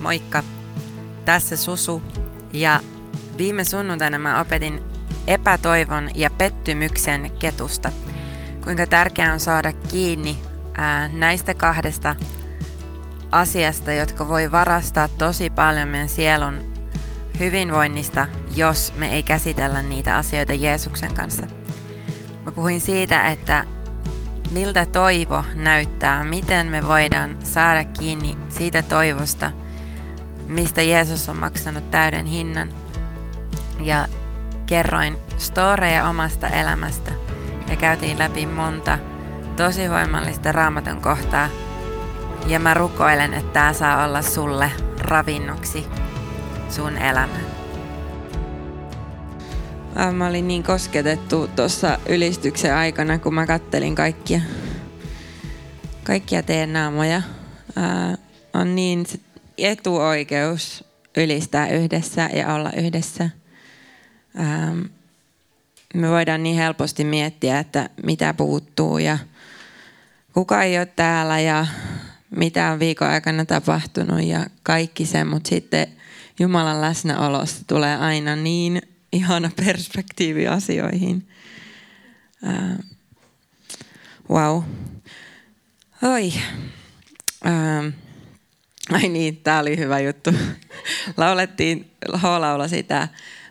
Moikka! Tässä Susu ja viime sunnuntaina mä opetin epätoivon ja pettymyksen ketusta. Kuinka tärkeää on saada kiinni ää, näistä kahdesta asiasta, jotka voi varastaa tosi paljon meidän sielun hyvinvoinnista, jos me ei käsitellä niitä asioita Jeesuksen kanssa. Mä puhuin siitä, että miltä toivo näyttää, miten me voidaan saada kiinni siitä toivosta, mistä Jeesus on maksanut täyden hinnan. Ja kerroin storeja omasta elämästä ja käytiin läpi monta tosi voimallista raamatun kohtaa. Ja mä rukoilen, että tämä saa olla sulle ravinnoksi sun elämään. Mä olin niin kosketettu tuossa ylistyksen aikana, kun mä kattelin kaikkia, kaikkia teen naamoja. Ää, on niin etuoikeus ylistää yhdessä ja olla yhdessä. Ää, me voidaan niin helposti miettiä, että mitä puuttuu ja kuka ei ole täällä ja mitä on viikon aikana tapahtunut ja kaikki se, mutta sitten Jumalan läsnäolosta tulee aina niin ihana perspektiivi asioihin. Uh, wow. Oi. Uh, ai niin, tää oli hyvä juttu. Laulettiin H-laula sitä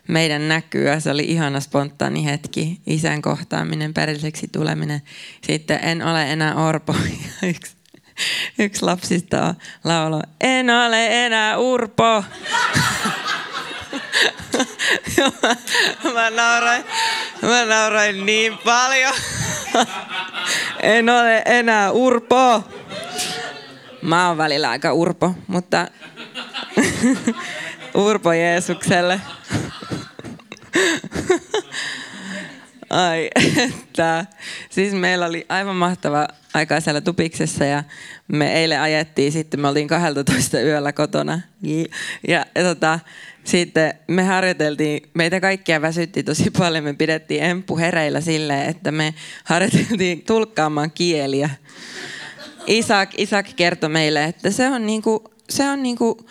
meidän näkyä. Se oli ihana spontaani hetki. Isän kohtaaminen, perilliseksi tuleminen. Sitten en ole enää orpo. Yksi, yksi lapsista on laulo. En ole enää urpo mä, mä, nauroin, mä nauroin niin paljon. en ole enää urpo. Mä oon välillä aika urpo, mutta urpo Jeesukselle. Ai, että. Siis meillä oli aivan mahtava aika siellä tupiksessa ja me eilen ajettiin sitten, me oltiin 12 yöllä kotona. Ja, ja, tota, sitten me harjoiteltiin, meitä kaikkia väsytti tosi paljon, me pidettiin emppu hereillä silleen, että me harjoiteltiin tulkkaamaan kieliä. Isak, Isak kertoi meille, että se on, niinku, se on niinku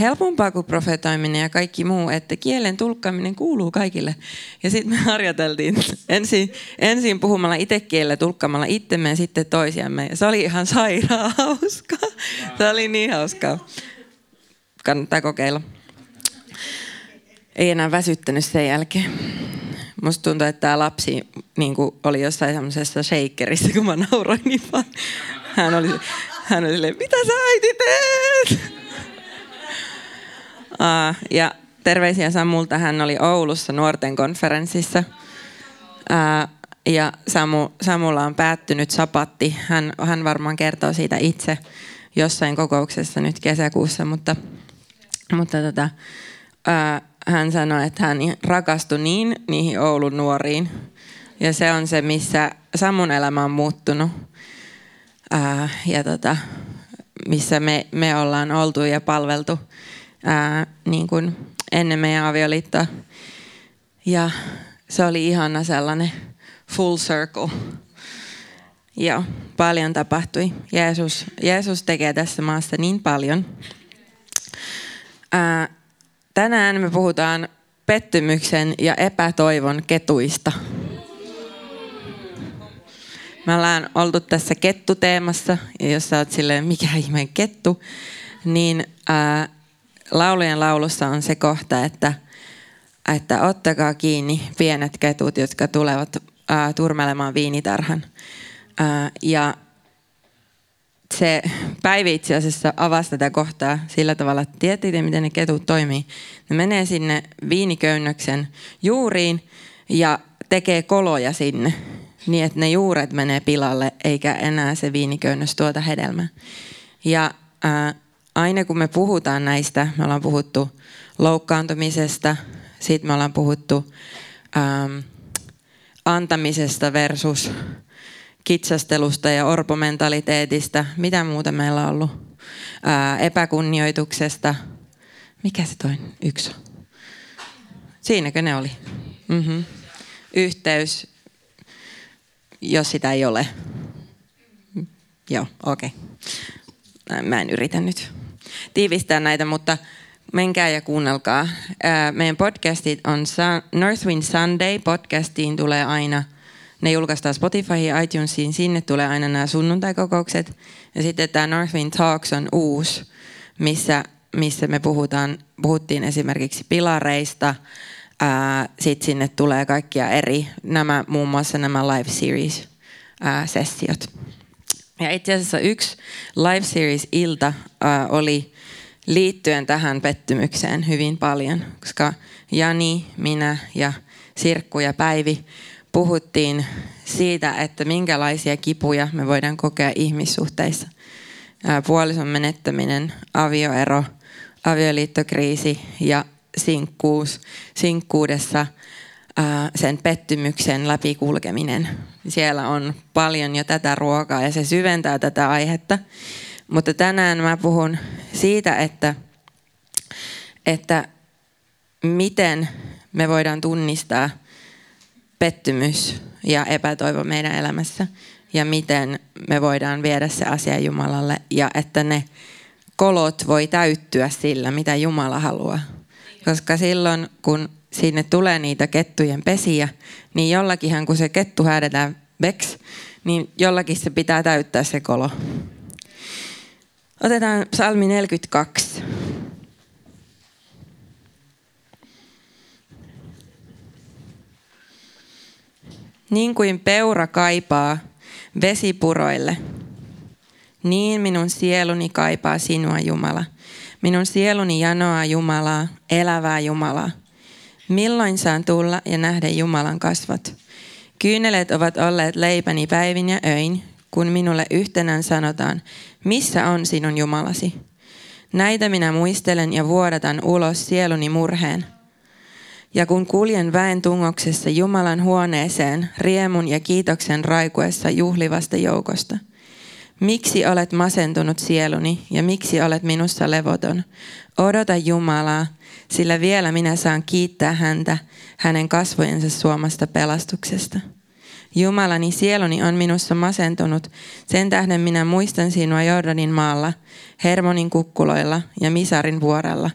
helpompaa kuin profetoiminen ja kaikki muu, että kielen tulkkaaminen kuuluu kaikille. Ja sitten me harjoiteltiin ensin, ensin puhumalla itse kielellä, tulkkaamalla itsemme ja sitten toisiamme. Ja se oli ihan sairaan hauskaa. Se oli niin hauskaa. Kannattaa kokeilla ei enää väsyttänyt sen jälkeen. Musta tuntuu, että tämä lapsi niin oli jossain semmoisessa shakerissä, kun mä nauroin niin vaan. Hän oli, hän oli silleen, mitä sä äiti teet? Uh, ja terveisiä Samulta, hän oli Oulussa nuorten konferenssissa. Uh, ja Samu, Samulla on päättynyt sapatti. Hän, hän varmaan kertoo siitä itse jossain kokouksessa nyt kesäkuussa, mutta, mutta tota, uh, hän sanoi, että hän rakastui niin niihin Oulun nuoriin. Ja se on se, missä Samun elämä on muuttunut. Ää, ja tota, missä me, me ollaan oltu ja palveltu ää, niin kuin ennen meidän avioliittoa. Ja se oli ihana sellainen full circle. Joo, paljon tapahtui. Jeesus, Jeesus tekee tässä maassa niin paljon. Ää, Tänään me puhutaan pettymyksen ja epätoivon ketuista. Me ollaan oltu tässä kettuteemassa, ja jos sä oot silleen, mikä ihmeen kettu, niin ää, laulujen laulussa on se kohta, että, että ottakaa kiinni pienet ketut, jotka tulevat ää, turmelemaan viinitarhan. Ää, ja se Päivi itse asiassa avasi tätä kohtaa sillä tavalla, että tiedätte, miten ne ketut toimii. Ne menee sinne viiniköynnöksen juuriin ja tekee koloja sinne, niin että ne juuret menee pilalle, eikä enää se viiniköynnös tuota hedelmää. Ja ää, aina kun me puhutaan näistä, me ollaan puhuttu loukkaantumisesta, sitten me ollaan puhuttu ää, antamisesta versus kitsastelusta ja orpomentaliteetista. Mitä muuta meillä on ollut? Ää, epäkunnioituksesta. Mikä se toinen yksi Siinäkö ne oli? Mm-hmm. Yhteys, jos sitä ei ole. Joo, okei. Okay. Mä en yritä nyt. tiivistää näitä, mutta menkää ja kuunnelkaa. Meidän podcastit on Northwind Sunday. Podcastiin tulee aina, ne julkaistaan Spotifyhin, iTunesiin, sinne tulee aina nämä sunnuntaikokoukset. Ja sitten tämä Northwind Talks on uusi, missä, missä me puhutaan, puhuttiin esimerkiksi pilareista. Sitten sinne tulee kaikkia eri, nämä, muun muassa nämä live series sessiot. Ja itse asiassa yksi live series ilta oli liittyen tähän pettymykseen hyvin paljon, koska Jani, minä ja Sirkku ja Päivi puhuttiin siitä, että minkälaisia kipuja me voidaan kokea ihmissuhteissa. Puolison menettäminen, avioero, avioliittokriisi ja sinkkuus, sinkkuudessa sen pettymyksen läpikulkeminen. Siellä on paljon jo tätä ruokaa ja se syventää tätä aihetta. Mutta tänään mä puhun siitä, että, että miten me voidaan tunnistaa pettymys ja epätoivo meidän elämässä ja miten me voidaan viedä se asia Jumalalle ja että ne kolot voi täyttyä sillä, mitä Jumala haluaa. Koska silloin, kun sinne tulee niitä kettujen pesiä, niin jollakinhan kun se kettu häädetään veks, niin jollakin se pitää täyttää se kolo. Otetaan psalmi 42. Niin kuin peura kaipaa vesipuroille, niin minun sieluni kaipaa sinua, Jumala. Minun sieluni janoaa Jumalaa, elävää Jumalaa. Milloin saan tulla ja nähdä Jumalan kasvot? Kyynelet ovat olleet leipäni päivin ja öin, kun minulle yhtenään sanotaan, missä on sinun Jumalasi? Näitä minä muistelen ja vuodatan ulos sieluni murheen. Ja kun kuljen väen tungoksessa Jumalan huoneeseen, riemun ja kiitoksen raikuessa juhlivasta joukosta. Miksi olet masentunut sieluni ja miksi olet minussa levoton? Odota Jumalaa, sillä vielä minä saan kiittää häntä hänen kasvojensa suomasta pelastuksesta. Jumalani, sieluni on minussa masentunut, sen tähden minä muistan sinua Jordanin maalla, Hermonin kukkuloilla ja Misarin vuorella.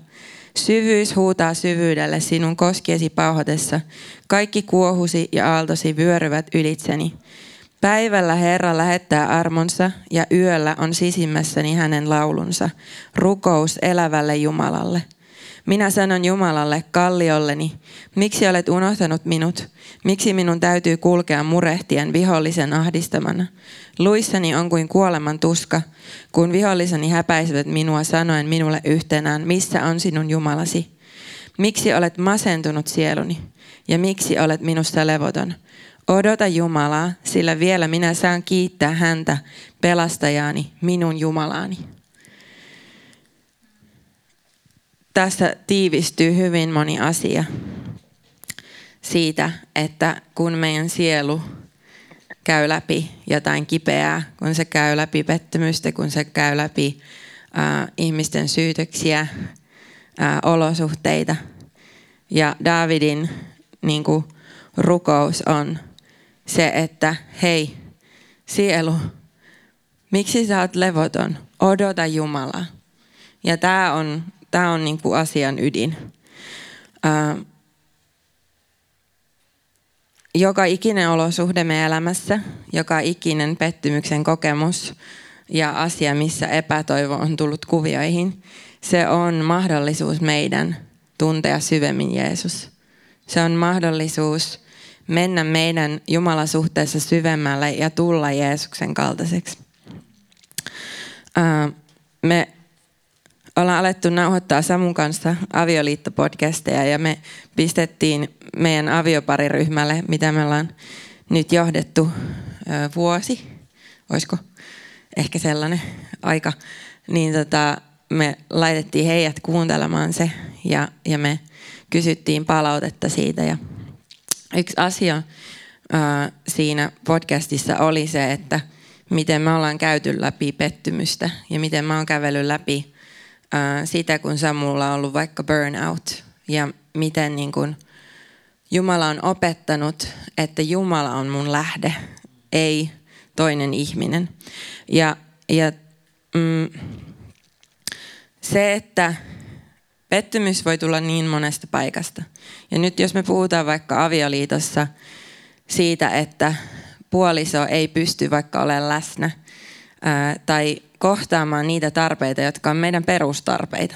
Syvyys huutaa syvyydelle sinun koskiesi pauhatessa, kaikki kuohusi ja aaltosi vyöryvät ylitseni. Päivällä Herra lähettää armonsa ja yöllä on sisimmässäni hänen laulunsa, rukous elävälle Jumalalle – minä sanon Jumalalle, kalliolleni, miksi olet unohtanut minut? Miksi minun täytyy kulkea murehtien vihollisen ahdistamana? Luissani on kuin kuoleman tuska, kun viholliseni häpäisevät minua sanoen minulle yhtenään, missä on sinun Jumalasi? Miksi olet masentunut sieluni? Ja miksi olet minusta levoton? Odota Jumalaa, sillä vielä minä saan kiittää häntä, pelastajaani, minun Jumalaani. tässä tiivistyy hyvin moni asia siitä, että kun meidän sielu käy läpi jotain kipeää, kun se käy läpi pettymystä, kun se käy läpi äh, ihmisten syytöksiä, äh, olosuhteita. Ja Davidin niin kuin, rukous on se, että hei, sielu, miksi sä oot levoton? Odota Jumalaa. Ja tämä on Tämä on niin kuin asian ydin. Ää, joka ikinen olosuhde meidän elämässä, joka ikinen pettymyksen kokemus ja asia, missä epätoivo on tullut kuvioihin, se on mahdollisuus meidän tuntea syvemmin Jeesus. Se on mahdollisuus mennä meidän Jumalasuhteessa syvemmälle ja tulla Jeesuksen kaltaiseksi. Me ollaan alettu nauhoittaa Samun kanssa avioliittopodcasteja ja me pistettiin meidän aviopariryhmälle, mitä me ollaan nyt johdettu vuosi, olisiko ehkä sellainen aika, niin tota, me laitettiin heidät kuuntelemaan se ja, ja me kysyttiin palautetta siitä. Ja yksi asia ää, siinä podcastissa oli se, että miten me ollaan käyty läpi pettymystä ja miten mä oon kävellyt läpi sitä, kun Samulla on ollut vaikka burnout ja miten niin kuin Jumala on opettanut, että Jumala on mun lähde, ei toinen ihminen. Ja, ja mm, se, että pettymys voi tulla niin monesta paikasta. Ja nyt jos me puhutaan vaikka avioliitossa siitä, että puoliso ei pysty vaikka olemaan läsnä ää, tai kohtaamaan niitä tarpeita, jotka on meidän perustarpeita.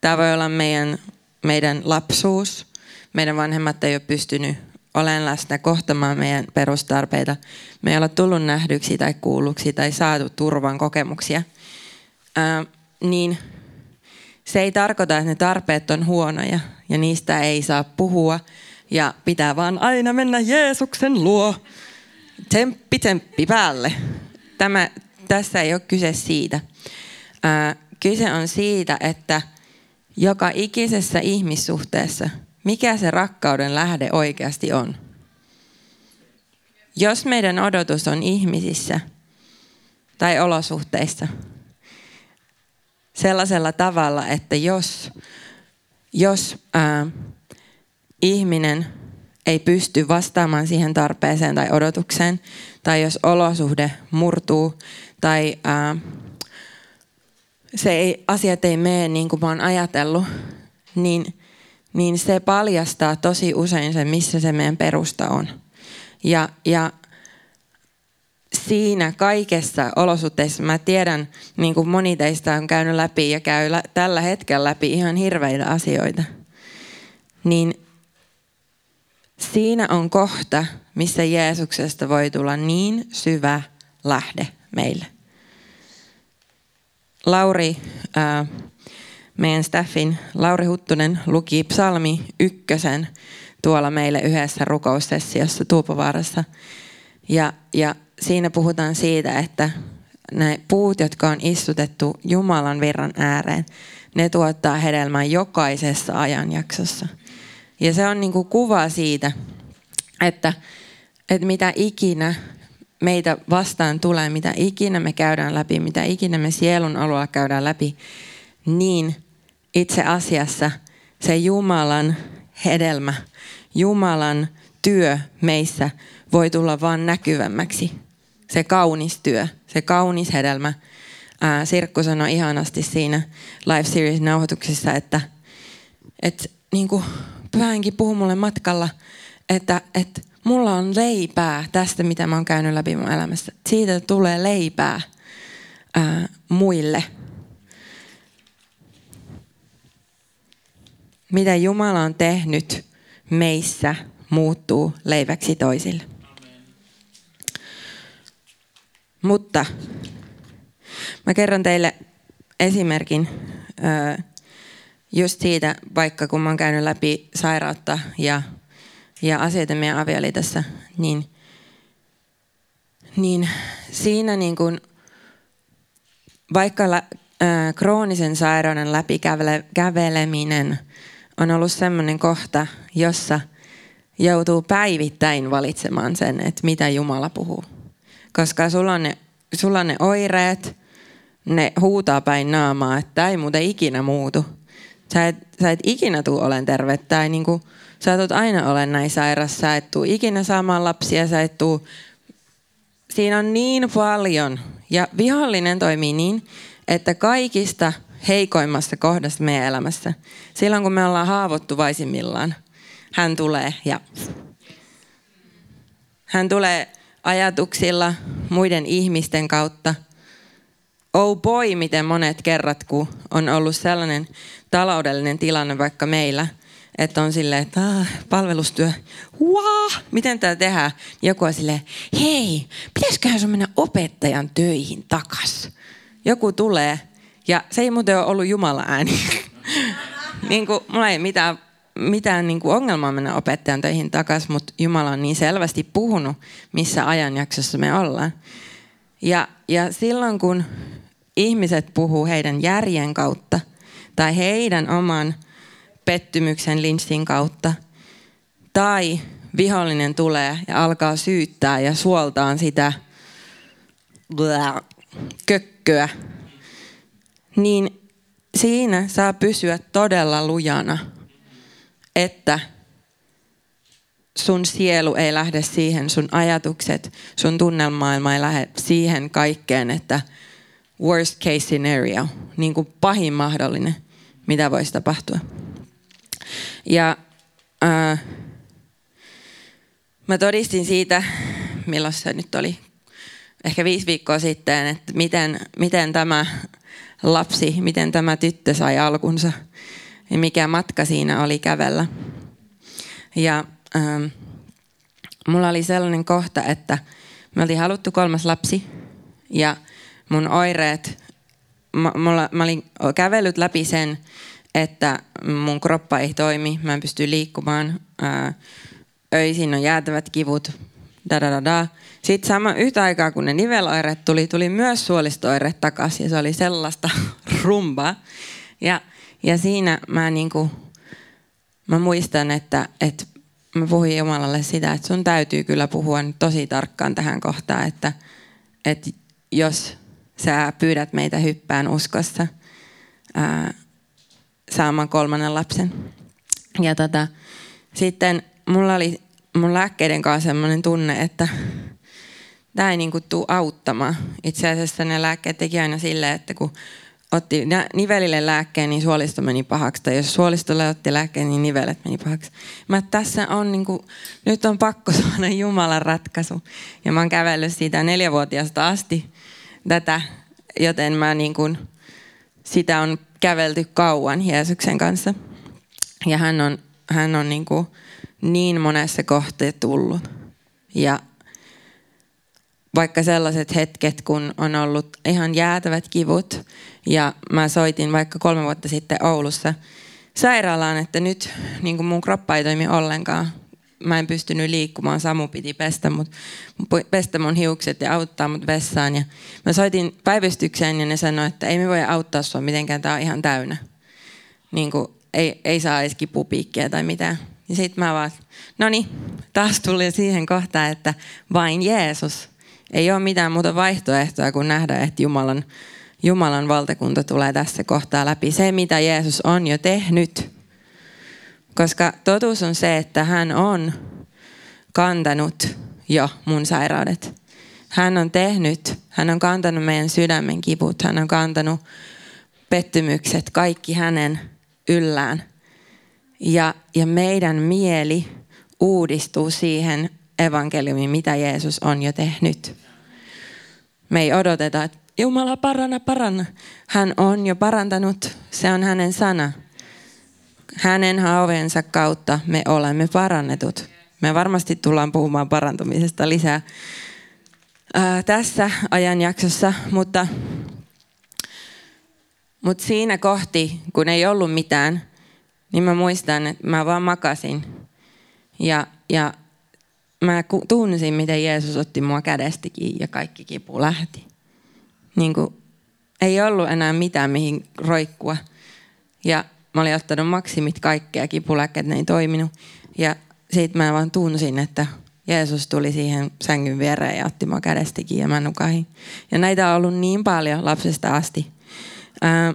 Tämä voi olla meidän, meidän lapsuus. Meidän vanhemmat ei ole pystynyt olemaan läsnä kohtamaan meidän perustarpeita. Me ei olla tullut nähdyksi tai kuulluksi tai saatu turvan kokemuksia. Ää, niin se ei tarkoita, että ne tarpeet on huonoja ja niistä ei saa puhua ja pitää vaan aina mennä Jeesuksen luo. Temppi, temppi päälle. Tämä, tässä ei ole kyse siitä. Ää, kyse on siitä, että joka ikisessä ihmissuhteessa, mikä se rakkauden lähde oikeasti on. Jos meidän odotus on ihmisissä tai olosuhteissa sellaisella tavalla, että jos, jos ää, ihminen ei pysty vastaamaan siihen tarpeeseen tai odotukseen, tai jos olosuhde murtuu, tai ää, se ei, asiat ei mene niin kuin mä oon ajatellut, niin, niin se paljastaa tosi usein sen, missä se meidän perusta on. Ja, ja siinä kaikessa olosuhteissa, mä tiedän, niin kuin moni teistä on käynyt läpi ja käy tällä hetkellä läpi ihan hirveitä asioita, niin siinä on kohta, missä Jeesuksesta voi tulla niin syvä lähde meille. Lauri, ää, meidän staffin Lauri Huttunen luki psalmi ykkösen tuolla meille yhdessä rukoussessiossa Tuupovaarassa. Ja, ja siinä puhutaan siitä, että ne puut, jotka on istutettu Jumalan virran ääreen, ne tuottaa hedelmää jokaisessa ajanjaksossa. Ja se on niin kuin kuva siitä, että, että mitä ikinä meitä vastaan tulee, mitä ikinä me käydään läpi, mitä ikinä me sielun alueella käydään läpi, niin itse asiassa se Jumalan hedelmä, Jumalan työ meissä voi tulla vain näkyvämmäksi. Se kaunis työ, se kaunis hedelmä. Ää, Sirkku sanoi ihanasti siinä Live Series-nauhoituksessa, että, että niin kuin pyhänkin puhui mulle matkalla, että, että mulla on leipää tästä, mitä mä oon käynyt läpi mun elämässä. Siitä tulee leipää ää, muille. Mitä Jumala on tehnyt meissä, muuttuu leiväksi toisille. Amen. Mutta mä kerron teille esimerkin just siitä, vaikka kun mä oon käynyt läpi sairautta ja ja asioita meidän avioliitossa, niin, niin siinä niin kuin, vaikka la, ää, kroonisen sairauden läpi kävele, käveleminen on ollut sellainen kohta, jossa joutuu päivittäin valitsemaan sen, että mitä Jumala puhuu. Koska sulla on ne, sulla on ne oireet, ne huutaa päin naamaa, että tämä ei muuten ikinä muutu. Sä et, sä et ikinä tule olen terve. Tai niin kuin, Sä tulet aina ole näin sairas, sä et tuu ikinä saamaan lapsia, sä et tuu... Siinä on niin paljon. Ja vihollinen toimii niin, että kaikista heikoimmassa kohdassa meidän elämässä, silloin kun me ollaan haavoittuvaisimmillaan, hän tulee ja hän tulee ajatuksilla muiden ihmisten kautta. Oh boy, miten monet kerrat, kun on ollut sellainen taloudellinen tilanne vaikka meillä – että on silleen, että ah, palvelustyö, wow, miten tämä tehdään? Joku on silleen, hei, pitäisiköhän sun mennä opettajan töihin takas? Joku tulee, ja se ei muuten ole ollut Jumala ääni. niin kuin, mulla ei mitään, mitään niin kuin ongelmaa mennä opettajan töihin takas, mutta Jumala on niin selvästi puhunut, missä ajanjaksossa me ollaan. Ja, ja silloin kun ihmiset puhuu heidän järjen kautta tai heidän oman pettymyksen linssin kautta. Tai vihollinen tulee ja alkaa syyttää ja suoltaan sitä kökköä. Niin siinä saa pysyä todella lujana, että sun sielu ei lähde siihen, sun ajatukset, sun tunnelmaailma ei lähde siihen kaikkeen, että worst case scenario, niin kuin pahin mahdollinen, mitä voisi tapahtua. Ja ää, mä todistin siitä, milloin se nyt oli, ehkä viisi viikkoa sitten, että miten, miten tämä lapsi, miten tämä tyttö sai alkunsa ja mikä matka siinä oli kävellä. Ja ähm, mulla oli sellainen kohta, että me oltiin haluttu kolmas lapsi ja mun oireet, mä, mulla, mä olin kävellyt läpi sen, että mun kroppa ei toimi, mä en pysty liikkumaan, ää, öisin on jäätävät kivut, da da da da. Sitten sama yhtä aikaa, kun ne niveloireet tuli, tuli myös suolistoireet takaisin ja se oli sellaista rumbaa. Ja, ja siinä mä, niinku, mä muistan, että, että mä puhuin Jumalalle sitä, että sun täytyy kyllä puhua nyt tosi tarkkaan tähän kohtaan, että, että jos sä pyydät meitä hyppään uskossa ää, saamaan kolmannen lapsen. Ja tota, sitten mulla oli mun lääkkeiden kanssa sellainen tunne, että tämä ei niinku tule auttamaan. Itse asiassa ne lääkkeet teki aina silleen, että kun otti nivelille lääkkeen, niin suolisto meni pahaksi. Tai jos suolistolle otti lääkkeen, niin nivelet meni pahaksi. Mä tässä on niinku, nyt on pakko saada Jumalan ratkaisu. Ja mä oon kävellyt siitä neljävuotiaasta asti tätä, joten mä niinku, sitä on kävelty kauan Jeesuksen kanssa. Ja hän on, hän on niinku niin monessa kohtaa tullut. Ja vaikka sellaiset hetket, kun on ollut ihan jäätävät kivut, ja mä soitin vaikka kolme vuotta sitten Oulussa sairaalaan, että nyt niin kuin mun kroppa ei toimi ollenkaan. Mä en pystynyt liikkumaan, Samu piti pestä, mut, pestä mun hiukset ja auttaa mut vessaan. Ja mä soitin päivystykseen ja ne sanoi, että ei me voi auttaa sua mitenkään, tää on ihan täynnä. Niin kuin, ei, ei saa edes kipupiikkiä tai mitään. Ja sitten mä vaan, no niin, taas tuli siihen kohtaan, että vain Jeesus. Ei ole mitään muuta vaihtoehtoa kuin nähdä, että Jumalan, Jumalan valtakunta tulee tässä kohtaa läpi. Se, mitä Jeesus on jo tehnyt. Koska totuus on se, että hän on kantanut jo mun sairaudet. Hän on tehnyt, hän on kantanut meidän sydämen kivut, hän on kantanut pettymykset, kaikki hänen yllään. Ja, ja meidän mieli uudistuu siihen evankeliumiin, mitä Jeesus on jo tehnyt. Me ei odoteta, että Jumala paranna, paranna. Hän on jo parantanut, se on hänen sana. Hänen haavojensa kautta me olemme parannetut. Me varmasti tullaan puhumaan parantumisesta lisää ää, tässä ajanjaksossa, mutta, mutta siinä kohti, kun ei ollut mitään, niin mä muistan, että mä vaan makasin. Ja, ja mä tunsin, miten Jeesus otti mua kädestäkin ja kaikki kipu lähti. Niin kuin, ei ollut enää mitään mihin roikkua. Ja mä olin ottanut maksimit kaikkea, kipulääkkeet ne ei toiminut. Ja siitä mä vaan tunsin, että Jeesus tuli siihen sängyn viereen ja otti mua kädestäkin ja mä nukahin. Ja näitä on ollut niin paljon lapsesta asti. Ää,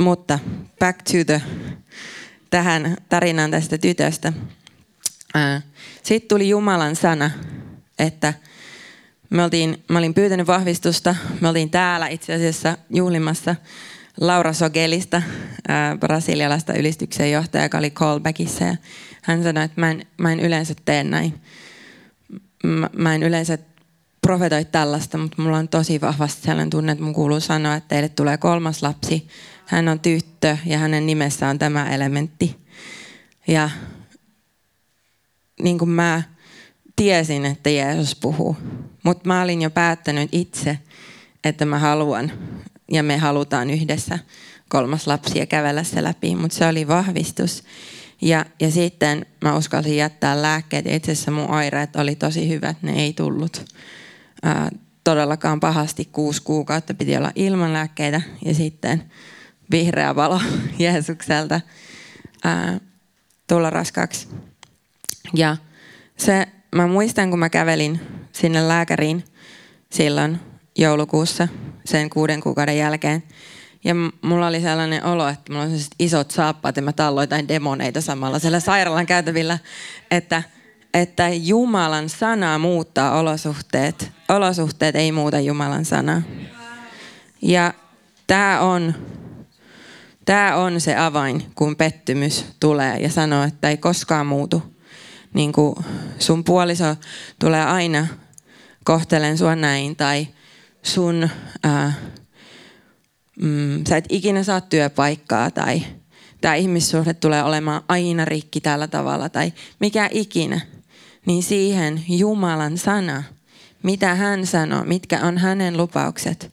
mutta back to the, tähän tarinaan tästä tytöstä. Sitten tuli Jumalan sana, että me oltiin, mä olin pyytänyt vahvistusta. Me oltiin täällä itse asiassa juhlimassa Laura Sogelista, ää, brasilialaista ylistyksen johtaja, joka oli callbackissa. Ja hän sanoi, että mä en, mä en yleensä tee näin. Mä, mä en yleensä profetoi tällaista, mutta mulla on tosi vahvasti sellainen tunne, että mun kuuluu sanoa, että teille tulee kolmas lapsi hän on tyttö ja hänen nimessä on tämä elementti. Ja niin kuin mä tiesin, että Jeesus puhuu, mutta mä olin jo päättänyt itse, että mä haluan ja me halutaan yhdessä kolmas lapsi ja kävellä se läpi, mutta se oli vahvistus. Ja, ja sitten mä uskalsin jättää lääkkeet itse asiassa mun oireet oli tosi hyvät, ne ei tullut ää, todellakaan pahasti. Kuusi kuukautta piti olla ilman lääkkeitä ja sitten vihreä valo Jeesukselta ää, tulla raskaaksi. Ja se, mä muistan, kun mä kävelin sinne lääkäriin silloin joulukuussa sen kuuden kuukauden jälkeen. Ja mulla oli sellainen olo, että mulla on isot saappaat ja mä talloin demoneita samalla siellä sairaalan käytävillä, että, että Jumalan sana muuttaa olosuhteet. Olosuhteet ei muuta Jumalan sanaa. Ja tämä on, tämä on se avain, kun pettymys tulee ja sanoo, että ei koskaan muutu. Niin kuin sun puoliso tulee aina kohtelen sua näin tai sun, ää, mm, sä et ikinä saa työpaikkaa tai tämä ihmissuhde tulee olemaan aina rikki tällä tavalla tai mikä ikinä, niin siihen Jumalan sana, mitä hän sanoo, mitkä on hänen lupaukset,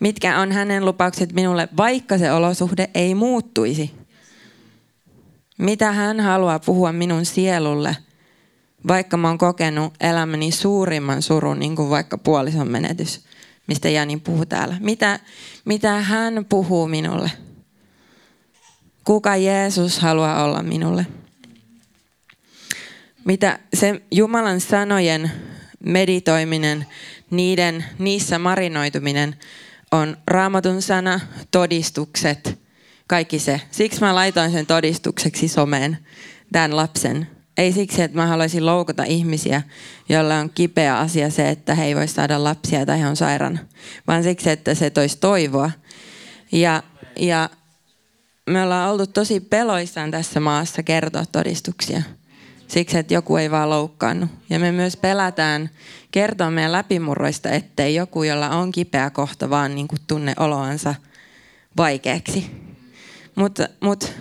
mitkä on hänen lupaukset minulle, vaikka se olosuhde ei muuttuisi. Mitä hän haluaa puhua minun sielulle, vaikka mä oon kokenut elämäni suurimman surun, niin kuin vaikka puolison menetys, mistä Jani puhuu täällä. Mitä, mitä hän puhuu minulle? Kuka Jeesus haluaa olla minulle? Mitä se Jumalan sanojen meditoiminen, niiden, niissä marinoituminen on raamatun sana, todistukset, kaikki se. Siksi mä laitoin sen todistukseksi someen, tämän lapsen. Ei siksi, että mä haluaisin loukata ihmisiä, joilla on kipeä asia se, että he ei voi saada lapsia tai he on sairaana, vaan siksi, että se toisi toivoa. Ja, ja me ollaan oltu tosi peloissaan tässä maassa kertoa todistuksia. Siksi, että joku ei vaan loukkaannut. Ja me myös pelätään kertoa meidän läpimurroista, ettei joku, jolla on kipeä kohta, vaan niin kuin tunne oloansa vaikeaksi. Mutta mut,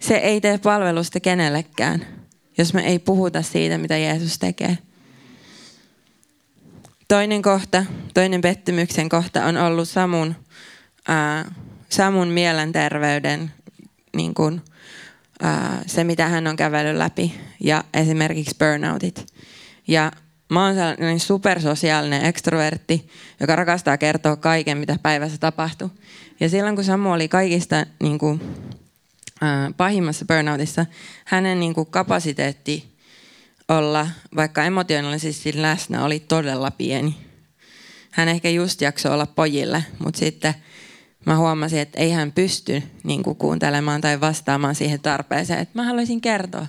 se ei tee palvelusta kenellekään, jos me ei puhuta siitä, mitä Jeesus tekee. Toinen kohta, toinen pettymyksen kohta on ollut Samun ää, Samun mielenterveyden, niin kuin, ää, se mitä hän on kävellyt läpi ja esimerkiksi burnoutit. Ja mä oon sellainen supersosiaalinen ekstrovertti, joka rakastaa kertoa kaiken, mitä päivässä tapahtuu. Ja silloin kun Samu oli kaikista niin kuin, pahimmassa burnoutissa, hänen niin kuin, kapasiteetti olla vaikka emotionaalisesti läsnä oli todella pieni. Hän ehkä just jaksoi olla pojille, mutta sitten – mä huomasin, että ei hän pysty niin kuin kuuntelemaan tai vastaamaan siihen tarpeeseen, että mä haluaisin kertoa.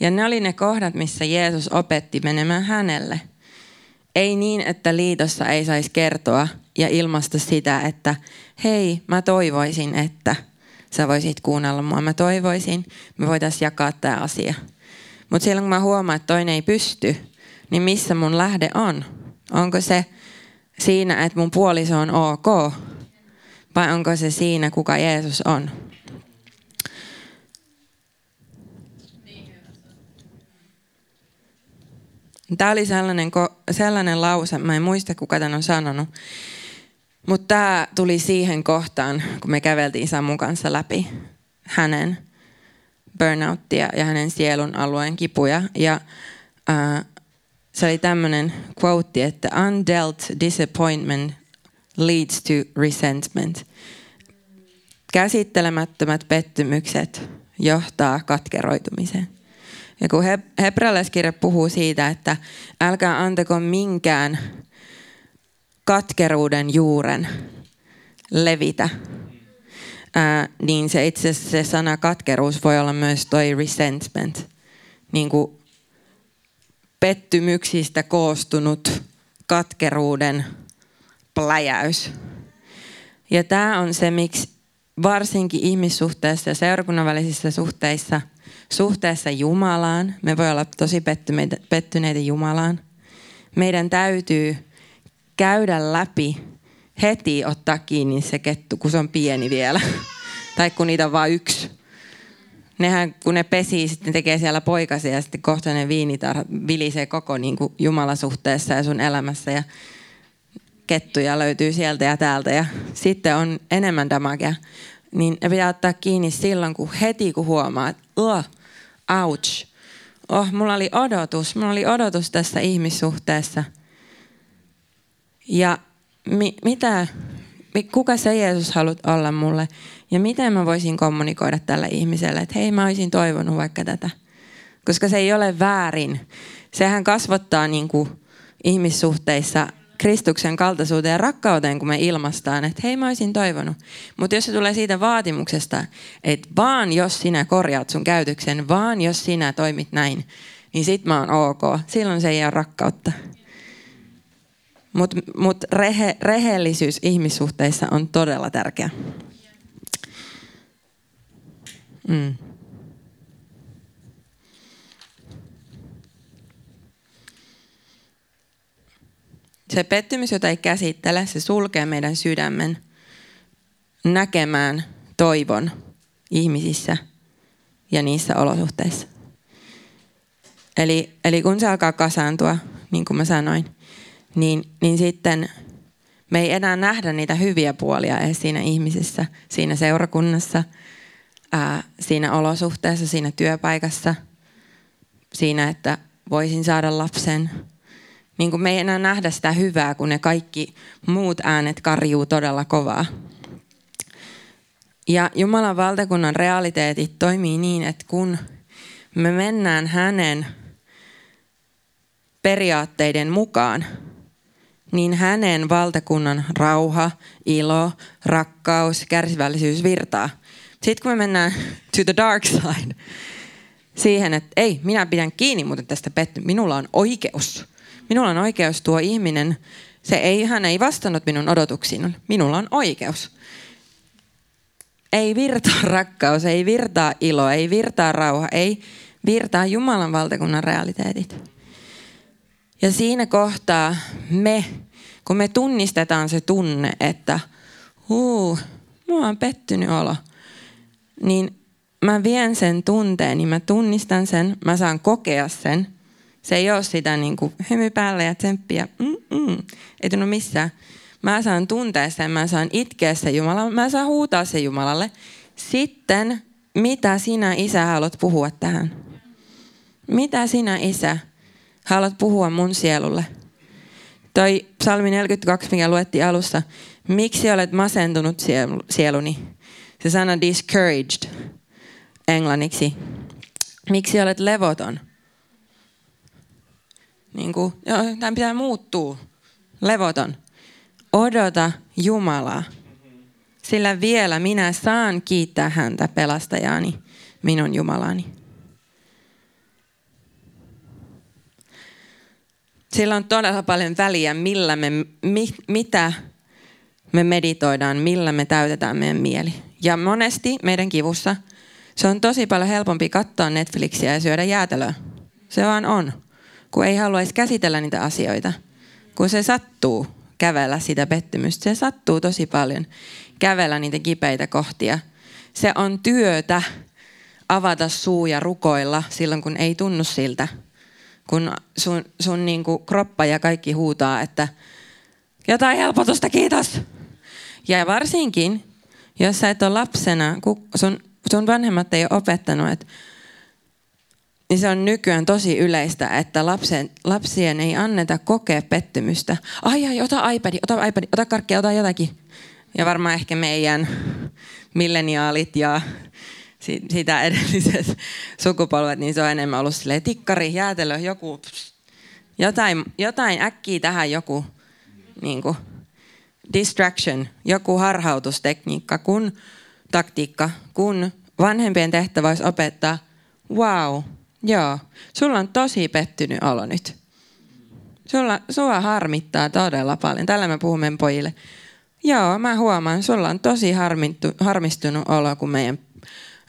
Ja ne oli ne kohdat, missä Jeesus opetti menemään hänelle. Ei niin, että liitossa ei saisi kertoa ja ilmaista sitä, että hei, mä toivoisin, että sä voisit kuunnella mua. Mä toivoisin, me voitaisiin jakaa tämä asia. Mutta silloin kun mä huomaan, että toinen ei pysty, niin missä mun lähde on? Onko se siinä, että mun puoliso on ok? vai onko se siinä, kuka Jeesus on? Tämä oli sellainen, sellainen lause, mä en muista kuka tämän on sanonut, mutta tämä tuli siihen kohtaan, kun me käveltiin Samun kanssa läpi hänen burnouttia ja hänen sielun alueen kipuja. Ja äh, se oli tämmöinen quote, että undealt disappointment leads to resentment. Käsittelemättömät pettymykset johtaa katkeroitumiseen. Ja kun he, hebrealaiskirja puhuu siitä, että älkää antako minkään katkeruuden juuren levitä, ää, niin se itse asiassa se sana katkeruus voi olla myös toi resentment, niin kuin pettymyksistä koostunut katkeruuden pläjäys. Ja tämä on se, miksi varsinkin ihmissuhteissa ja seurakunnan välisissä suhteissa, suhteessa Jumalaan, me voi olla tosi pettyneitä, pettyneitä Jumalaan. Meidän täytyy käydä läpi, heti ottaa kiinni se kettu, kun se on pieni vielä. tai kun niitä on vain yksi. Nehän, kun ne pesii, sitten tekee siellä poikasia ja sitten kohta ne viinitarhat vilisee koko niin kuin Jumalasuhteessa ja sun elämässä. Ja kettuja löytyy sieltä ja täältä ja sitten on enemmän damagea, niin ne pitää ottaa kiinni silloin, kun heti kun huomaa, että oh, ouch, oh, mulla oli odotus, mulla oli odotus tässä ihmissuhteessa. Ja mi, mitä, kuka se Jeesus haluat olla mulle ja miten mä voisin kommunikoida tälle ihmiselle, että hei mä olisin toivonut vaikka tätä. Koska se ei ole väärin. Sehän kasvattaa niin kuin ihmissuhteissa Kristuksen kaltaisuuteen ja rakkauteen, kun me ilmastaan, että hei mä olisin toivonut. Mutta jos se tulee siitä vaatimuksesta, että vaan jos sinä korjaat sun käytöksen, vaan jos sinä toimit näin, niin sit mä oon ok. Silloin se ei ole rakkautta. Mutta mut rehe, rehellisyys ihmissuhteissa on todella tärkeä. Mm. Se pettymys, jota ei käsittele, se sulkee meidän sydämen näkemään toivon ihmisissä ja niissä olosuhteissa. Eli, eli kun se alkaa kasaantua, niin kuin mä sanoin, niin, niin sitten me ei enää nähdä niitä hyviä puolia edes siinä ihmisessä, siinä seurakunnassa, ää, siinä olosuhteessa, siinä työpaikassa, siinä, että voisin saada lapsen. Niin kuin me ei enää nähdä sitä hyvää, kun ne kaikki muut äänet karjuu todella kovaa. Ja Jumalan valtakunnan realiteetit toimii niin, että kun me mennään hänen periaatteiden mukaan, niin hänen valtakunnan rauha, ilo, rakkaus, kärsivällisyys virtaa. Sitten kun me mennään to the dark side, siihen, että ei, minä pidän kiinni muuten tästä petty, minulla on oikeus. Minulla on oikeus tuo ihminen, se ei, hän ei vastannut minun odotuksiin, minulla on oikeus. Ei virtaa rakkaus, ei virtaa ilo, ei virtaa rauha, ei virtaa Jumalan valtakunnan realiteetit. Ja siinä kohtaa me, kun me tunnistetaan se tunne, että huu, mua on pettynyt olo, niin mä vien sen tunteen, niin mä tunnistan sen, mä saan kokea sen. Se ei ole sitä niin kuin hymy päälle ja tsemppiä, Mm-mm. ei tunnu missään. Mä saan tuntea sen, mä saan itkeä sen Jumalalle, mä saan huutaa sen Jumalalle. Sitten, mitä sinä isä haluat puhua tähän? Mitä sinä isä haluat puhua mun sielulle? Toi psalmi 42, mikä luettiin alussa. Miksi olet masentunut sieluni? Se sana discouraged englanniksi. Miksi olet levoton? Niin kuin, joo, tämän pitää muuttua. Levoton. Odota Jumalaa. Sillä vielä minä saan kiittää häntä pelastajaani, minun Jumalani. Sillä on todella paljon väliä, millä me, mi, mitä me meditoidaan, millä me täytetään meidän mieli. Ja monesti meidän kivussa se on tosi paljon helpompi katsoa Netflixiä ja syödä jäätelöä. Se vaan on, kun ei haluaisi käsitellä niitä asioita. Kun se sattuu kävellä sitä pettymystä, se sattuu tosi paljon kävellä niitä kipeitä kohtia. Se on työtä avata suu ja rukoilla silloin, kun ei tunnu siltä – kun sun, sun niin kuin kroppa ja kaikki huutaa, että jotain helpotusta, kiitos. Ja varsinkin, jos sä et ole lapsena, kun sun, sun vanhemmat ei ole opettanut, että niin se on nykyään tosi yleistä, että lapsen, lapsien ei anneta kokea pettymystä. Ai ai, ota iPad, ota iPad, ota karkkia, ota jotakin. Ja varmaan ehkä meidän milleniaalit ja sitä edelliset sukupolvet, niin se on enemmän ollut silleen tikkari, jäätelö, joku, jotain, jotain äkkiä tähän joku niin kuin, distraction, joku harhautustekniikka, kun taktiikka, kun vanhempien tehtävä olisi opettaa, wow, joo, sulla on tosi pettynyt olo nyt. Sulla, sua harmittaa todella paljon. Tällä me puhumme pojille. Joo, mä huomaan, sulla on tosi harmittu, harmistunut olo, kun meidän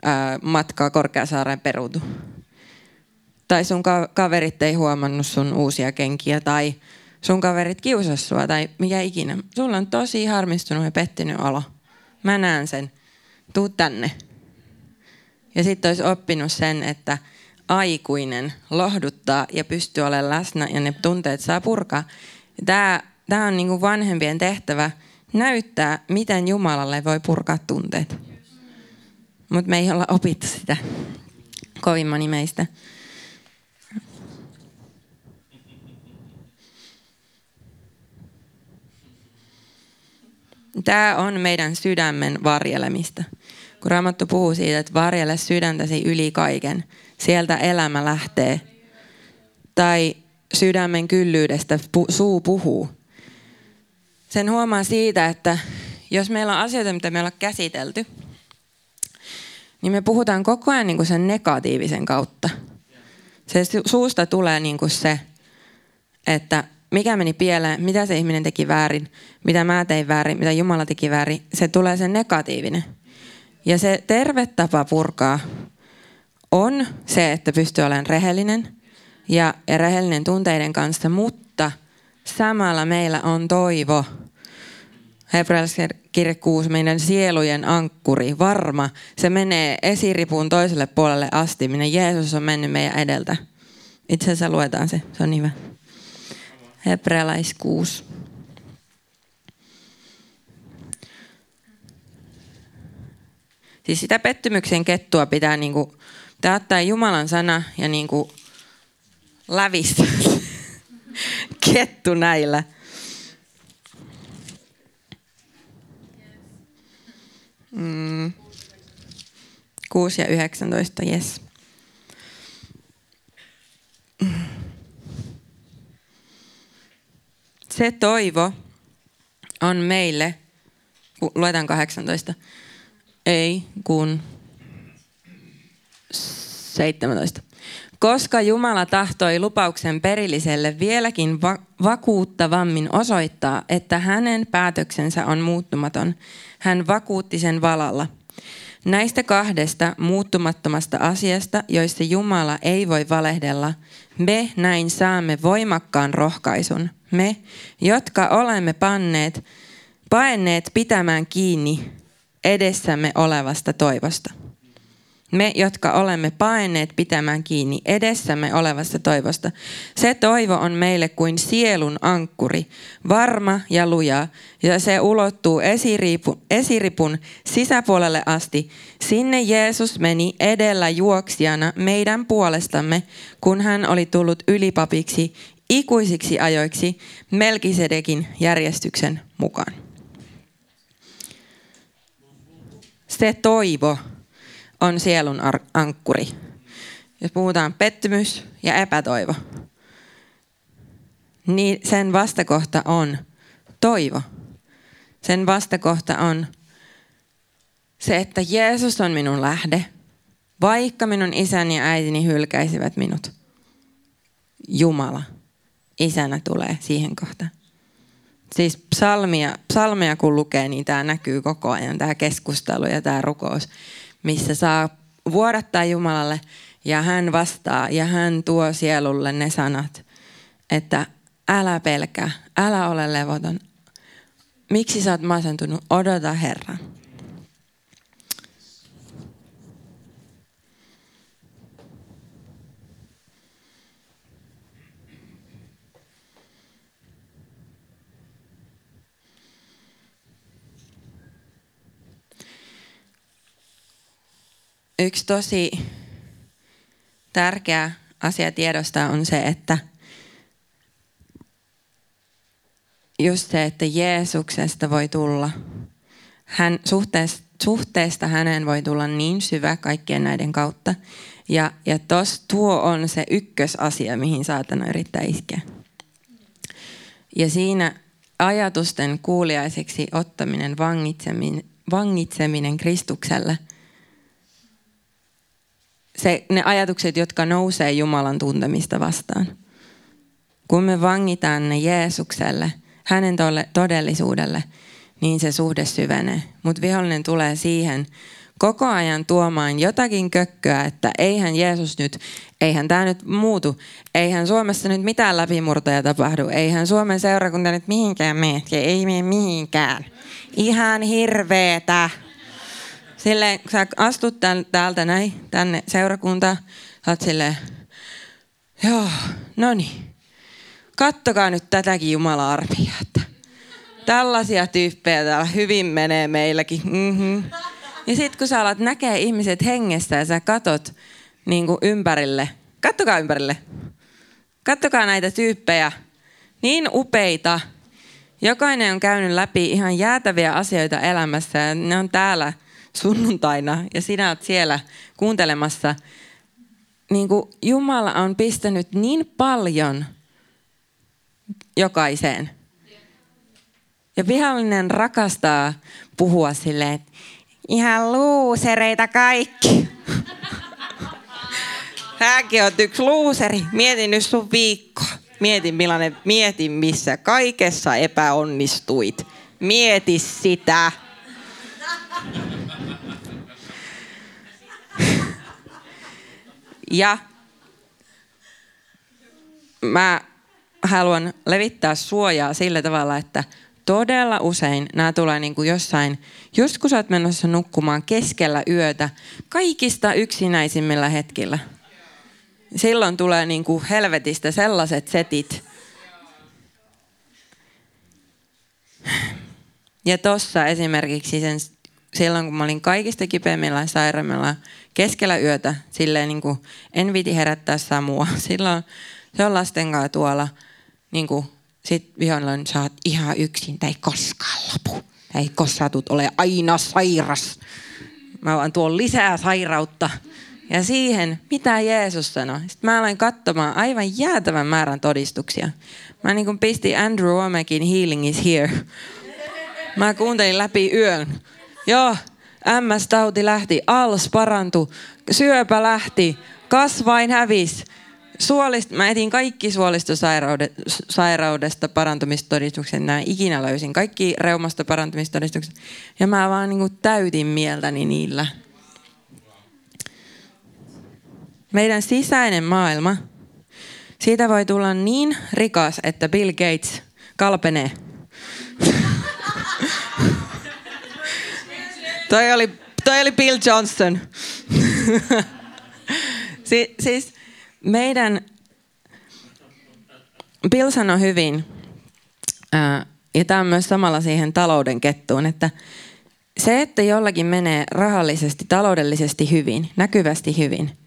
ää, matkaa Korkeasaareen peruutu. Tai sun ka- kaverit ei huomannut sun uusia kenkiä tai sun kaverit kiusas sua tai mikä ikinä. Sulla on tosi harmistunut ja pettynyt olo. Mä näen sen. Tuu tänne. Ja sitten olisi oppinut sen, että aikuinen lohduttaa ja pystyy olemaan läsnä ja ne tunteet saa purkaa. Tämä, tämä on niin kuin vanhempien tehtävä näyttää, miten Jumalalle voi purkaa tunteet. Mutta me ei olla opittu sitä kovin moni meistä. Tämä on meidän sydämen varjelemista. Kun Raamattu puhuu siitä, että varjele sydäntäsi yli kaiken, sieltä elämä lähtee. Tai sydämen kyllyydestä suu puhuu. Sen huomaa siitä, että jos meillä on asioita, mitä me ollaan käsitelty – niin me puhutaan koko ajan niin kuin sen negatiivisen kautta. Se suusta tulee niin kuin se, että mikä meni pieleen, mitä se ihminen teki väärin, mitä mä tein väärin, mitä Jumala teki väärin. Se tulee se negatiivinen. Ja se terve tapa purkaa on se, että pystyy olemaan rehellinen ja, ja rehellinen tunteiden kanssa, mutta samalla meillä on toivo. Hebrealaisen kirje 6, meidän sielujen ankkuri, varma. Se menee esiripun toiselle puolelle asti, minne Jeesus on mennyt meidän edeltä. Itse asiassa luetaan se, se on hyvä. Hebrealais 6. Siis sitä pettymyksen kettua pitää, niinku, pitää ottaa Jumalan sana ja niinku lävistä kettu näillä. Mm. 6 ja 19, yes. Se toivo on meille, luetaan 18, ei kun 17. Koska Jumala tahtoi lupauksen perilliselle vieläkin va- vakuuttavammin osoittaa, että hänen päätöksensä on muuttumaton, hän vakuutti sen valalla. Näistä kahdesta muuttumattomasta asiasta, joista Jumala ei voi valehdella, me näin saamme voimakkaan rohkaisun. Me, jotka olemme panneet, paenneet pitämään kiinni edessämme olevasta toivosta. Me, jotka olemme paenneet pitämään kiinni edessämme olevasta toivosta. Se toivo on meille kuin sielun ankkuri, varma ja luja, ja se ulottuu esiripun, esiripun sisäpuolelle asti. Sinne Jeesus meni edellä juoksijana meidän puolestamme, kun hän oli tullut ylipapiksi ikuisiksi ajoiksi Melkisedekin järjestyksen mukaan. Se toivo on sielun ankkuri. Jos puhutaan pettymys ja epätoivo, niin sen vastakohta on toivo. Sen vastakohta on se, että Jeesus on minun lähde, vaikka minun isäni ja äitini hylkäisivät minut. Jumala isänä tulee siihen kohtaan. Siis psalmia, psalmia kun lukee, niin tämä näkyy koko ajan, tämä keskustelu ja tämä rukous missä saa vuodattaa Jumalalle ja hän vastaa ja hän tuo sielulle ne sanat, että älä pelkää, älä ole levoton. Miksi sä oot masentunut? Odota Herran. Yksi tosi tärkeä asia tiedosta on se, että just se, että Jeesuksesta voi tulla, hän, suhteesta, suhteesta häneen voi tulla niin syvä kaikkien näiden kautta. Ja, ja tos, tuo on se ykkösasia, mihin saatana yrittää iskeä. Ja siinä ajatusten kuuliaiseksi ottaminen, vangitseminen, vangitseminen Kristukselle – se, ne ajatukset, jotka nousee Jumalan tuntemista vastaan. Kun me vangitaan ne Jeesukselle, hänen todellisuudelle, niin se suhde syvenee. Mutta vihollinen tulee siihen koko ajan tuomaan jotakin kökköä, että eihän Jeesus nyt, eihän tämä nyt muutu, eihän Suomessa nyt mitään läpimurtoja tapahdu, eihän Suomen seurakunta nyt mihinkään mene, ei mene mihinkään. Ihan hirveetä. Silleen, kun sä astut täältä näin, tänne seurakuntaan, sä oot silleen, joo, no niin. Kattokaa nyt tätäkin Jumala arvia, että tällaisia tyyppejä täällä hyvin menee meilläkin. Mm-hmm. Ja sitten kun sä alat näkee ihmiset hengessä ja sä katot niin kuin ympärille, kattokaa ympärille, kattokaa näitä tyyppejä, niin upeita. Jokainen on käynyt läpi ihan jäätäviä asioita elämässä ja ne on täällä sunnuntaina ja sinä olet siellä kuuntelemassa, niin kuin Jumala on pistänyt niin paljon jokaiseen. Ja vihollinen rakastaa puhua silleen, että ihan luusereita kaikki. Hänkin on yksi luuseri. Mietin nyt sun viikkoa. Mietin, millainen, mietin missä kaikessa epäonnistuit. Mieti sitä. Ja mä haluan levittää suojaa sillä tavalla, että todella usein nämä tulee niin kuin jossain, just kun sä oot menossa nukkumaan keskellä yötä, kaikista yksinäisimmillä hetkillä. Silloin tulee niin kuin helvetistä sellaiset setit. Ja tossa esimerkiksi sen, silloin, kun mä olin kaikista kipeimmillä sairaimmilla keskellä yötä, silleen niin kuin en viti herättää Samua. Silloin se on lasten kanssa tuolla, niin kuin sit vihollinen sä oot ihan yksin, tai ei koskaan lopu. Ei koskaan tuut ole aina sairas. Mä vaan tuon lisää sairautta. Ja siihen, mitä Jeesus sanoi. Sitten mä aloin katsomaan aivan jäätävän määrän todistuksia. Mä niin kuin pistin Andrew Womakin Healing is Here. Mä kuuntelin läpi yön. Joo, MS-tauti lähti, ALS parantui, syöpä lähti, kasvain hävisi suolist, mä etin kaikki suolistosairaudesta parantumistodistukset, nämä ikinä löysin. Kaikki reumasta parantumistodistukset. Ja mä vaan niin kuin täytin mieltäni niillä. Meidän sisäinen maailma, siitä voi tulla niin rikas, että Bill Gates kalpenee. Toi, oli, toi oli Bill Johnson. si, siis meidän, Bill sanoi hyvin, ää, ja tämä on myös samalla siihen talouden kettuun, että se, että jollakin menee rahallisesti, taloudellisesti hyvin, näkyvästi hyvin,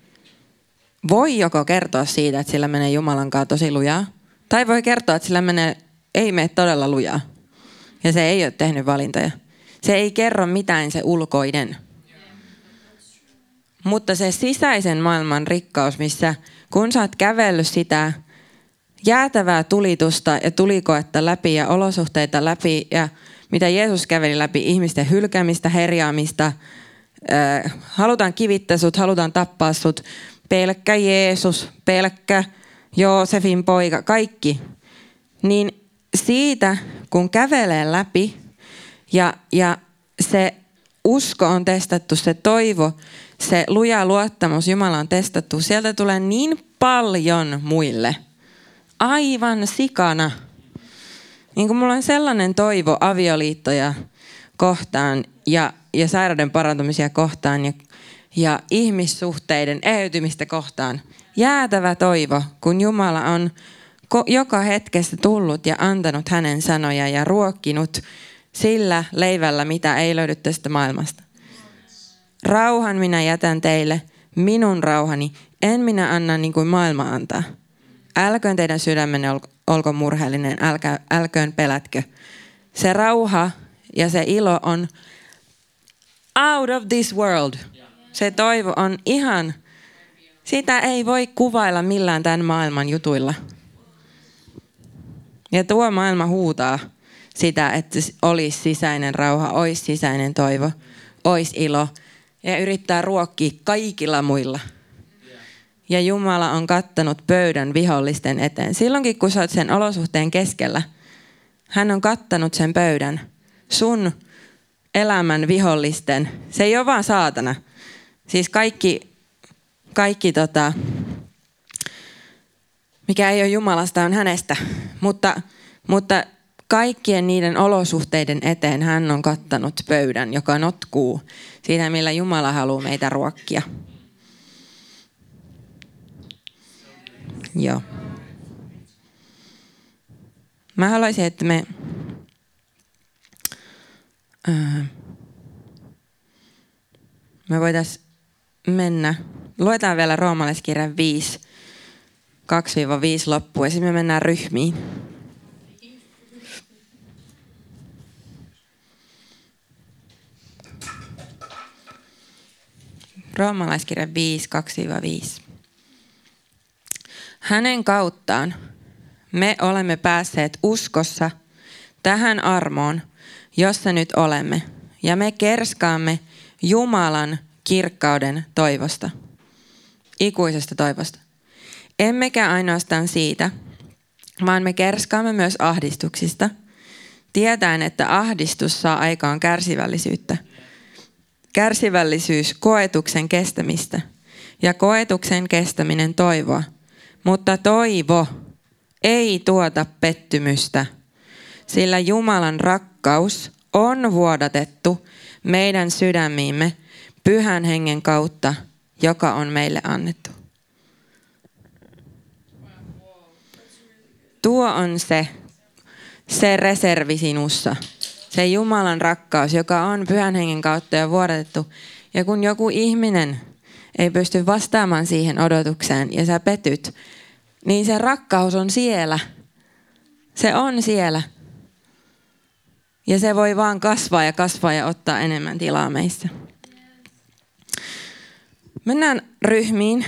voi joko kertoa siitä, että sillä menee Jumalan kanssa tosi lujaa, tai voi kertoa, että sillä menee, ei mene todella lujaa. Ja se ei ole tehnyt valintoja. Se ei kerro mitään se ulkoinen. Mutta se sisäisen maailman rikkaus, missä kun sä oot kävellyt sitä jäätävää tulitusta ja tulikoetta läpi ja olosuhteita läpi ja mitä Jeesus käveli läpi, ihmisten hylkäämistä, herjaamista, halutaan kivittää sut, halutaan tappaa sut, pelkkä Jeesus, pelkkä Joosefin poika, kaikki. Niin siitä, kun kävelee läpi ja, ja se usko on testattu, se toivo, se luja luottamus Jumala on testattu, sieltä tulee niin paljon muille. Aivan sikana. Niin kuin mulla on sellainen toivo avioliittoja kohtaan ja, ja sairauden parantumisia kohtaan ja, ja ihmissuhteiden eheytymistä kohtaan. Jäätävä toivo, kun Jumala on ko- joka hetkessä tullut ja antanut hänen sanoja ja ruokkinut sillä leivällä, mitä ei löydy tästä maailmasta. Rauhan minä jätän teille, minun rauhani, en minä anna niin kuin maailma antaa. Älköön teidän sydämenne olko murheellinen, älkä, älköön pelätkö. Se rauha ja se ilo on out of this world. Se toivo on ihan, sitä ei voi kuvailla millään tämän maailman jutuilla. Ja tuo maailma huutaa sitä, että olisi sisäinen rauha, olisi sisäinen toivo, olisi ilo – ja yrittää ruokkia kaikilla muilla. Ja Jumala on kattanut pöydän vihollisten eteen. Silloinkin, kun sä oot sen olosuhteen keskellä, hän on kattanut sen pöydän sun elämän vihollisten. Se ei ole vaan saatana. Siis kaikki, kaikki tota, mikä ei ole Jumalasta, on hänestä. Mutta, mutta kaikkien niiden olosuhteiden eteen hän on kattanut pöydän, joka notkuu siitä, millä Jumala haluaa meitä ruokkia. Joo. Mä haluaisin, että me äh, me voitaisiin mennä. Luetaan vielä roomalaiskirjan 5, 2-5 loppuun ja sitten me mennään ryhmiin. Roomalaiskirja 5, 2-5. Hänen kauttaan me olemme päässeet uskossa tähän armoon, jossa nyt olemme, ja me kerskaamme Jumalan kirkkauden toivosta. ikuisesta toivosta. Emmekä ainoastaan siitä, vaan me kerskaamme myös ahdistuksista, tietäen, että ahdistus saa aikaan kärsivällisyyttä. Kärsivällisyys koetuksen kestämistä ja koetuksen kestäminen toivoa. Mutta toivo ei tuota pettymystä, sillä Jumalan rakkaus on vuodatettu meidän sydämiimme pyhän hengen kautta, joka on meille annettu. Tuo on se, se reservi sinussa. Se Jumalan rakkaus, joka on pyhän hengen kautta jo vuodatettu. Ja kun joku ihminen ei pysty vastaamaan siihen odotukseen ja sä petyt, niin se rakkaus on siellä. Se on siellä. Ja se voi vaan kasvaa ja kasvaa ja ottaa enemmän tilaa meistä. Mennään ryhmiin.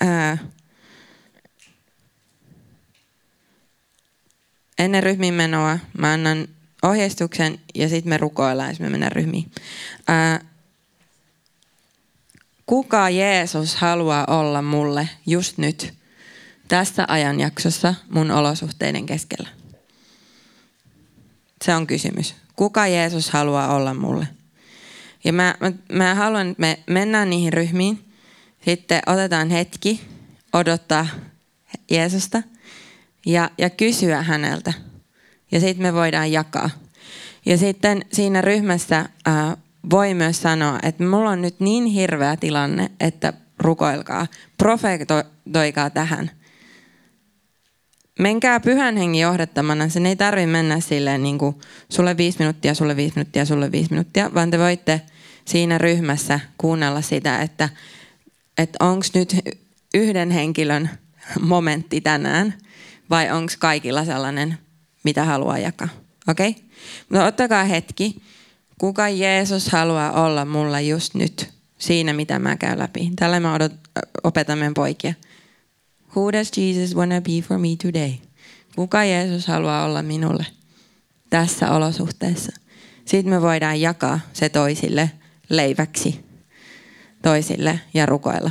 Ää, ennen ryhmiin menoa mä annan ohjeistuksen ja sitten me rukoillaan, jos me mennään ryhmiin. Ää, kuka Jeesus haluaa olla mulle just nyt tässä ajanjaksossa mun olosuhteiden keskellä? Se on kysymys. Kuka Jeesus haluaa olla mulle? Ja mä, mä, mä haluan, että me mennään niihin ryhmiin. Sitten otetaan hetki odottaa Jeesusta ja, ja kysyä häneltä. Ja sitten me voidaan jakaa. Ja sitten siinä ryhmässä ää, voi myös sanoa, että mulla on nyt niin hirveä tilanne, että rukoilkaa, profetoikaa tähän. Menkää pyhän hengen johdattamana. Sen ei tarvi mennä silleen niin kuin sulle viisi minuuttia, sulle viisi minuuttia, sulle viisi minuuttia, vaan te voitte siinä ryhmässä kuunnella sitä, että, että onko nyt yhden henkilön momentti tänään vai onko kaikilla sellainen, mitä haluaa jakaa. Okei? Okay? Mutta ottakaa hetki. Kuka Jeesus haluaa olla mulla just nyt siinä, mitä mä käyn läpi. Tällä mä odot, opetan meidän poikia. Who does Jesus wanna be for me today? Kuka Jeesus haluaa olla minulle tässä olosuhteessa? Sitten me voidaan jakaa se toisille leiväksi toisille ja rukoilla.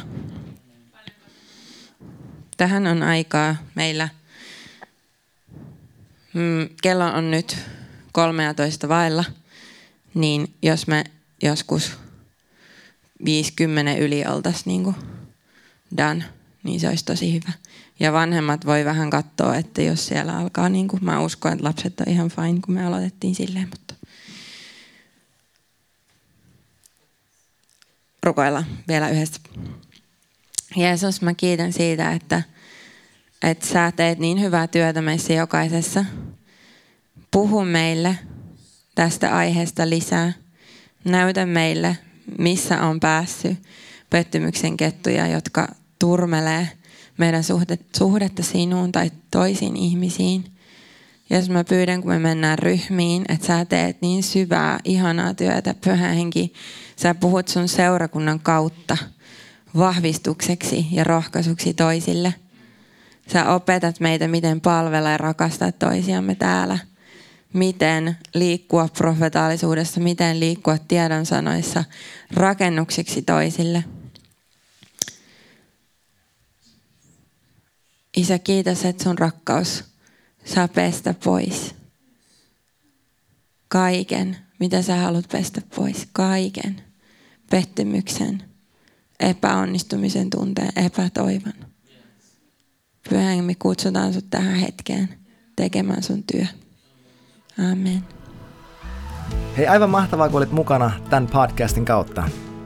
Tähän on aikaa meillä. Mm, kello on nyt 13 vailla, niin jos me joskus 50 yli oltaisiin niin done, niin se olisi tosi hyvä. Ja vanhemmat voi vähän katsoa, että jos siellä alkaa, niin kuin, mä uskon, että lapset on ihan fine, kun me aloitettiin silleen, mutta rukoilla vielä yhdessä. Jeesus, mä kiitän siitä, että, että sä teet niin hyvää työtä meissä jokaisessa. Puhu meille tästä aiheesta lisää. Näytä meille, missä on päässyt pettymyksen kettuja, jotka turmelee meidän suhdetta sinuun tai toisiin ihmisiin. Jos mä pyydän, kun me mennään ryhmiin, että sä teet niin syvää, ihanaa työtä, pyhä henki, sä puhut sun seurakunnan kautta vahvistukseksi ja rohkaisuksi toisille. Sä opetat meitä, miten palvella ja rakastaa toisiamme täällä. Miten liikkua profetaalisuudessa, miten liikkua tiedonsanoissa rakennuksiksi toisille. Isä, kiitos, että sun rakkaus saa pestä pois. Kaiken, mitä sä haluat pestä pois. Kaiken. Pettymyksen, epäonnistumisen tunteen, epätoivon. Pyhän me kutsutaan sut tähän hetkeen tekemään sun työ. Amen. Hei, aivan mahtavaa, kun olit mukana tämän podcastin kautta.